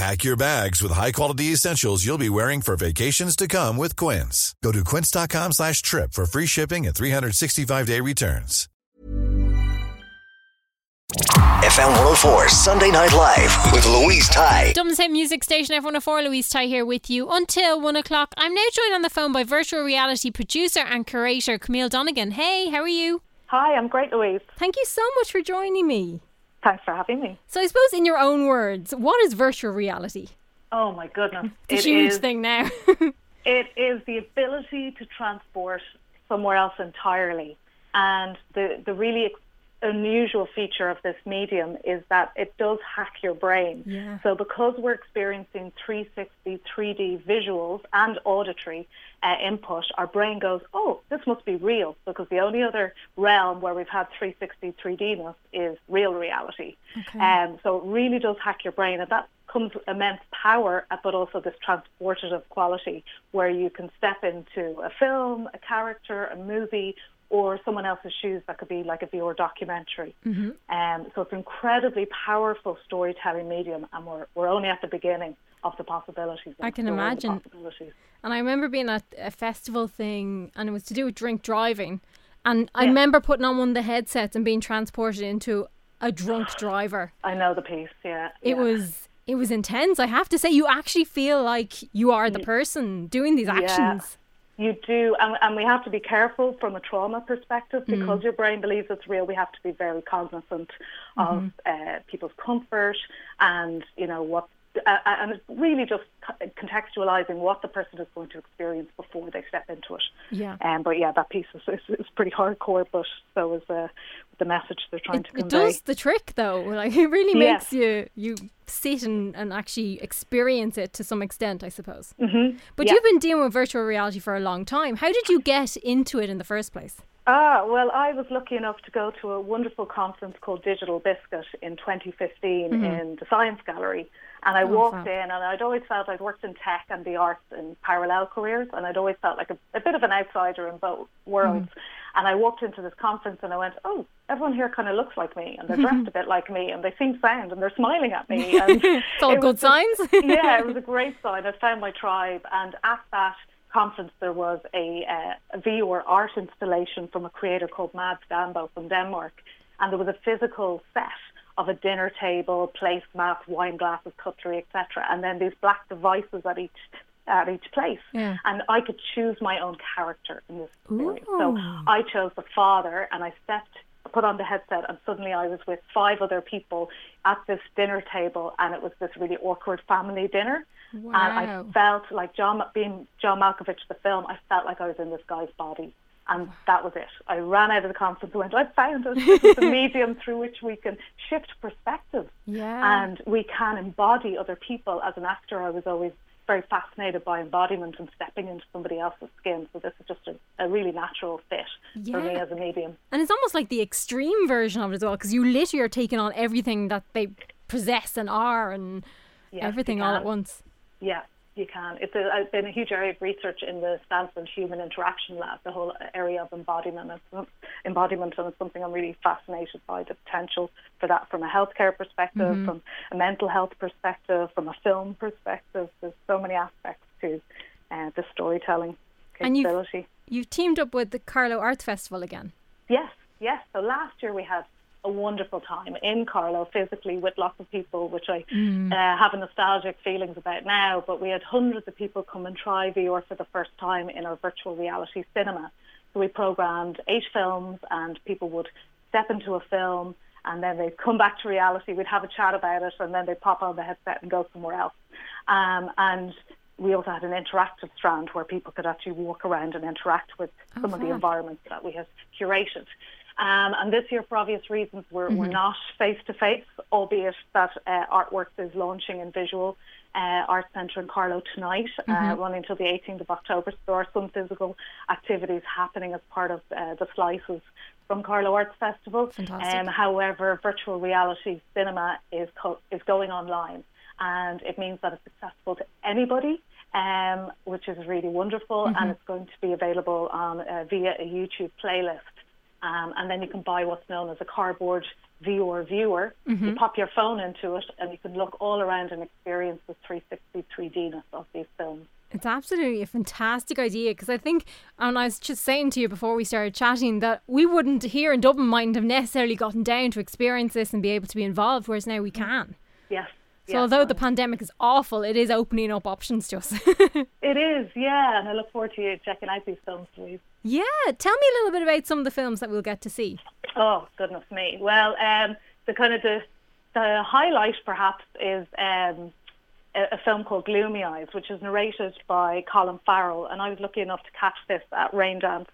Pack your bags with high-quality essentials you'll be wearing for vacations to come with Quince. Go to quince.com slash trip for free shipping and 365-day returns. FM 104 Sunday Night Live with Louise Ty. Dublin Same Music Station, F104, Louise Ty here with you until one o'clock. I'm now joined on the phone by virtual reality producer and curator Camille Donegan. Hey, how are you? Hi, I'm great, Louise. Thank you so much for joining me. Thanks for having me. So, I suppose, in your own words, what is virtual reality? Oh my goodness, It's a It huge is- thing now. It is the ability to transport somewhere else entirely, and the the really unusual feature of this medium is that it does hack your brain. Yeah. So because we're experiencing 360 3D visuals and auditory uh, input, our brain goes, "Oh, this must be real," because the only other realm where we've had 360 3Dness is real reality. Um, so it really does hack your brain, and that comes with immense power, uh, but also this transportative quality where you can step into a film, a character, a movie, or someone else's shoes. That could be like a viewer documentary. Um, so it's an incredibly powerful storytelling medium, and we're we're only at the beginning of the possibilities. I can imagine. possibilities. And I remember being at a festival thing, and it was to do with drink driving. And I Yeah. remember putting on one of the headsets and being transported into a drunk driver. I know the piece. Yeah, It yeah. was it was intense. I have to say, you actually feel like you are the person doing these actions. You do, and, and we have to be careful from a trauma perspective Mm. because your brain believes it's real. We have to be very cognizant of Mm-hmm. uh, people's comfort and you know what, uh, and it's really just contextualizing what the person is going to experience before they step into it. Yeah. Um, but yeah, that piece is, is, is pretty hardcore, but so is uh, the message they're trying It, to convey. it does the trick though. Like it really Yeah. makes you you sit and, and actually experience it to some extent, I suppose. Mm-hmm. But Yeah. you've been dealing with virtual reality for a long time. How did you get into it in the first place? Ah, well, I was lucky enough to go to a wonderful conference called Digital Biscuit in 2015 in the Science Gallery. And I walked fab. in, and I'd always felt I'd worked in tech and the arts in parallel careers, and I'd always felt like a, a bit of an outsider in both worlds. And I walked into this conference, and I went, "Oh, everyone here kind of looks like me, and they're dressed a bit like me, and they seem sound, and they're smiling at me." And It's all it good was signs. yeah, it was a great sign. I found my tribe, and at that conference there was a, uh, a VR art installation from a creator called Mads Damsbo from Denmark, and there was a physical set of a dinner table, placemats, wine glasses, cutlery, etc., and then these black devices at each at each place, Yeah. and I could choose my own character in this experience. So I chose the father, and I stepped, put on the headset, and suddenly I was with five other people at this dinner table, and it was this really awkward family dinner. Wow. And I felt like John, being John Malkovich, the film, I felt like I was in this guy's body. And that was it. I ran out of the conference and went, I found it. This is the medium through which we can shift perspective. Yeah. And we can embody other people. As an actor, I was always very fascinated by embodiment and stepping into somebody else's skin. So this is just a, a really natural fit for me as a medium. And it's almost like the extreme version of it as well, because you literally are taking on everything that they possess and are, and Yes, everything all at once. Yeah, you can. It's a, been a huge area of research in the Stanford Human Interaction Lab, the whole area of embodiment. It's, embodiment, and it's something I'm really fascinated by the potential for that from a healthcare perspective, Mm-hmm. from a mental health perspective, from a film perspective. There's so many aspects to uh, the storytelling And you've- You've teamed up with the Carlow Arts Festival again. Yes, yes. So last year we had a wonderful time in Carlow physically with lots of people, which I uh, have nostalgic feelings about now. But we had hundreds of people come and try VR for the first time in our virtual reality cinema. So we programmed eight films, and people would step into a film, and then they'd come back to reality. We'd have a chat about it, and then they'd pop on the headset and go somewhere else. Um, and we also had an interactive strand where people could actually walk around and interact with Oh, some of the environments that we had curated. Um, and this year, for obvious reasons, we're, we're not face to face, albeit that uh, Artworks is launching in visual uh, Art Centre in Carlow tonight, uh, running until the 18th of October. So there are some physical activities happening as part of uh, the slices from Carlow Arts Festival. Um, however, virtual reality cinema is co- is going online, and it means that it's accessible to anybody, um, which is really wonderful, and it's going to be available on uh, via a YouTube playlist. Um, and then you can buy what's known as a cardboard VR viewer. You pop your phone into it, and you can look all around and experience the 360 3D-ness of these films. It's absolutely a fantastic idea because I think, and I was just saying to you before we started chatting, that we wouldn't here in Dublin mightn't have necessarily gotten down to experience this and be able to be involved, whereas now we can. Yes. So although the pandemic is awful, it is opening up options to us. it is, yeah, and I look forward to you checking out these films, Louise. yeah, tell me a little bit about some of the films that we'll get to see. Oh goodness me! Well, um, the kind of the the highlight perhaps is um, a, a film called Gloomy Eyes, which is narrated by Colin Farrell, and I was lucky enough to catch this at Raindance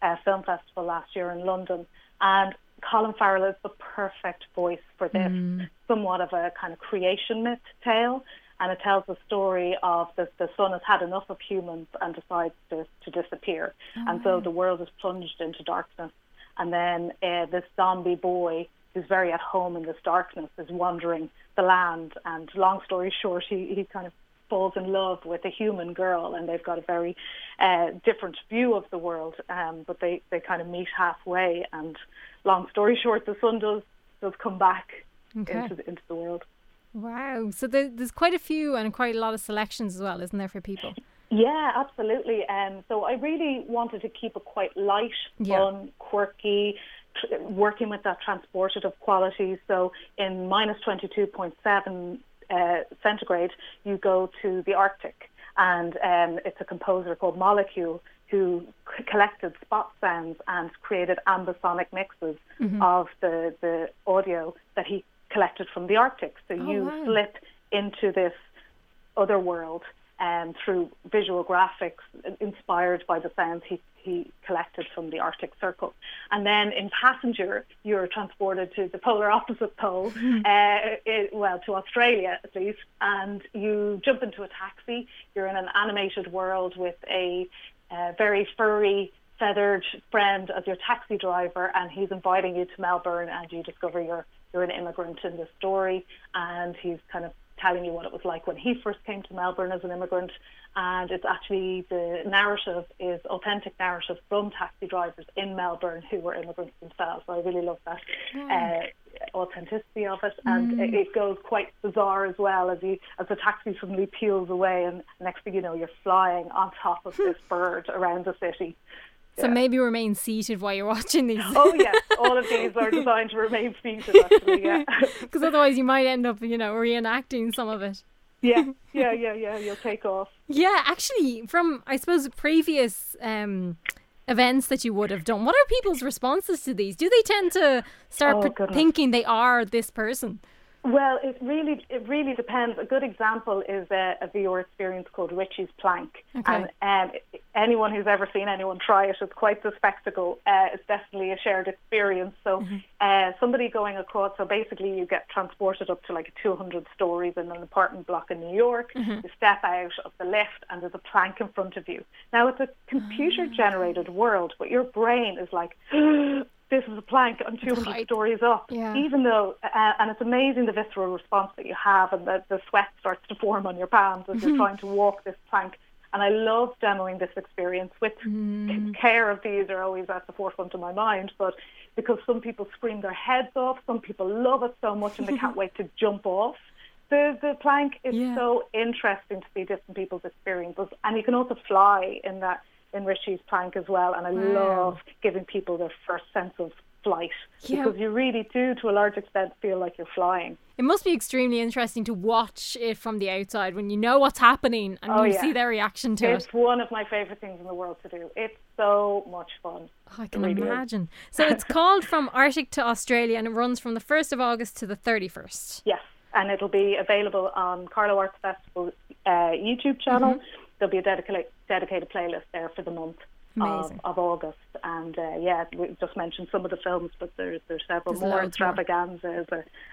uh, Film Festival last year in London, and Colin Farrell is the perfect voice for this, somewhat of a kind of creation myth tale. And it tells the story of the, the sun has had enough of humans and decides to, to disappear. And so the world is plunged into darkness. And then uh, this zombie boy who's very at home in this darkness is wandering the land. And long story short, he, he kind of falls in love with a human girl, and they've got a very uh, different view of the world. Um, but they, they kind of meet halfway. And long story short, the sun does does come back Okay. into the, into the world. Wow. So there, there's quite a few and quite a lot of selections as well, isn't there, for people? Yeah, absolutely. Um, so I really wanted to keep it quite light, Yeah. fun, quirky, tr- working with that transportative quality. So in minus 22.7 uh, centigrade, you go to the Arctic. And um, it's a composer called Molecule who c- collected spot sounds and created ambisonic mixes of the, the audio that he collected from the Arctic. So you wow. slip into this other world um, through visual graphics inspired by the sounds he, he collected from the Arctic Circle. And then in Passenger, you're transported to the polar opposite pole, uh, it, well, to Australia at least, and you jump into a taxi. You're in an animated world with a uh, very furry, feathered friend as your taxi driver, and he's inviting you to Melbourne, and you discover you're you're an immigrant in the story, and he's kind of telling you what it was like when he first came to Melbourne as an immigrant. And it's actually the narrative is authentic narrative from taxi drivers in Melbourne who were immigrants themselves. So I really love that uh, authenticity of it, and it, it goes quite bizarre as well as you as the taxi suddenly peels away, and next thing you know, you're flying on top of this bird around the city. So maybe remain seated while you're watching these. Oh yes, all of these are designed to remain seated. Actually, yeah. Because otherwise you might end up, you know, reenacting some of it. Yeah, yeah, yeah, yeah. You'll take off. Yeah, actually, from I suppose previous um, events that you would have done, what are people's responses to these? Do they tend to start Oh, pre- thinking they are this person? Well, it really it really depends. A good example is a, a VR experience called Richie's Plank, Okay. and um, anyone who's ever seen anyone try it, it's quite the spectacle. Uh, it's definitely a shared experience. So, uh, somebody going across, so basically you get transported up to like 200 stories in an apartment block in New York. You step out of the lift, and there's a plank in front of you. Now it's a computer-generated world, but your brain is like. This was a plank. I'm 200 height. stories up. Yeah. Even though, uh, and it's amazing the visceral response that you have, and the, the sweat starts to form on your palms as you're trying to walk this plank. And I love demoing this experience with c- care of these are always at the forefront of my mind, but because some people scream their heads off, some people love it so much and they can't wait to jump off. The, the plank is Yeah. so interesting to see different people's experiences, and you can also fly in that in Richie's plank as well. And I Wow. love giving people their first sense of flight Yeah. because you really do, to a large extent, feel like you're flying. It must be extremely interesting to watch it from the outside when you know what's happening and Oh, you yeah. see their reaction to It's it. It's one of my favorite things in the world to do. It's so much fun. Oh, I can really is. imagine. So it's called From Arctic to Australia and it runs from the 1st of August to the 31st. Yes, and it'll be available on Carlow Arts Festival uh, YouTube channel. Mm-hmm. There'll be a dedicated dedicated playlist there for the month Amazing. of August. And uh, yeah, we just mentioned some of the films, but there's there's several There's more. Extravaganza is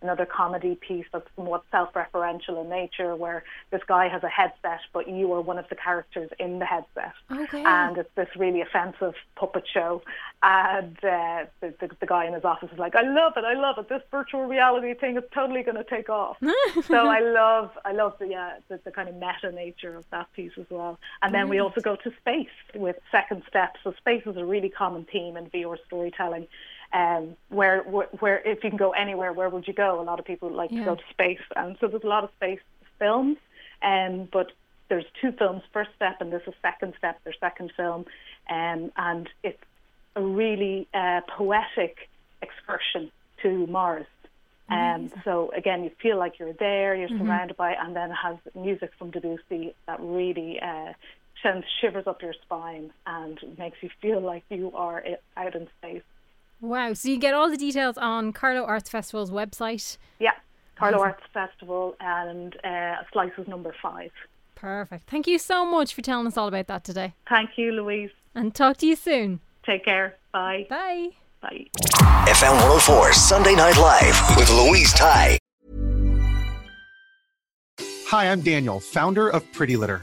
another comedy piece that's somewhat self-referential in nature, where this guy has a headset, but you are one of the characters in the headset. Okay. And it's this really offensive puppet show. And uh, the, the, the guy in his office is like, I love it, I love it. This virtual reality thing is totally going to take off. so I love, I love the, yeah, the, the kind of meta nature of that piece as well. And then we also go to space with Second Step. So space is a really common theme in VR storytelling. Um, where, where, where if you can go anywhere, where would you go? A lot of people like Yeah. to go to space, and so there's a lot of space films. Um, but there's two films, First Step and this is Second Step, their second film, um, and it's a really uh, poetic excursion to Mars. Um, so again, you feel like you're there, you're surrounded by, and then it has music from Debussy that really uh, sends shivers up your spine and makes you feel like you are out in space. Wow. So you get all the details on Carlow Arts Festival's website. Yeah, Carlow Arts Festival and uh, Slices Number Five. Perfect. Thank you so much for telling us all about that today. Thank you, Louise. And talk to you soon. Take care. Bye. Bye. Bye. FM 104 Sunday Night Live with Louise Ty. Hi, I'm Daniel, founder of Pretty Litter.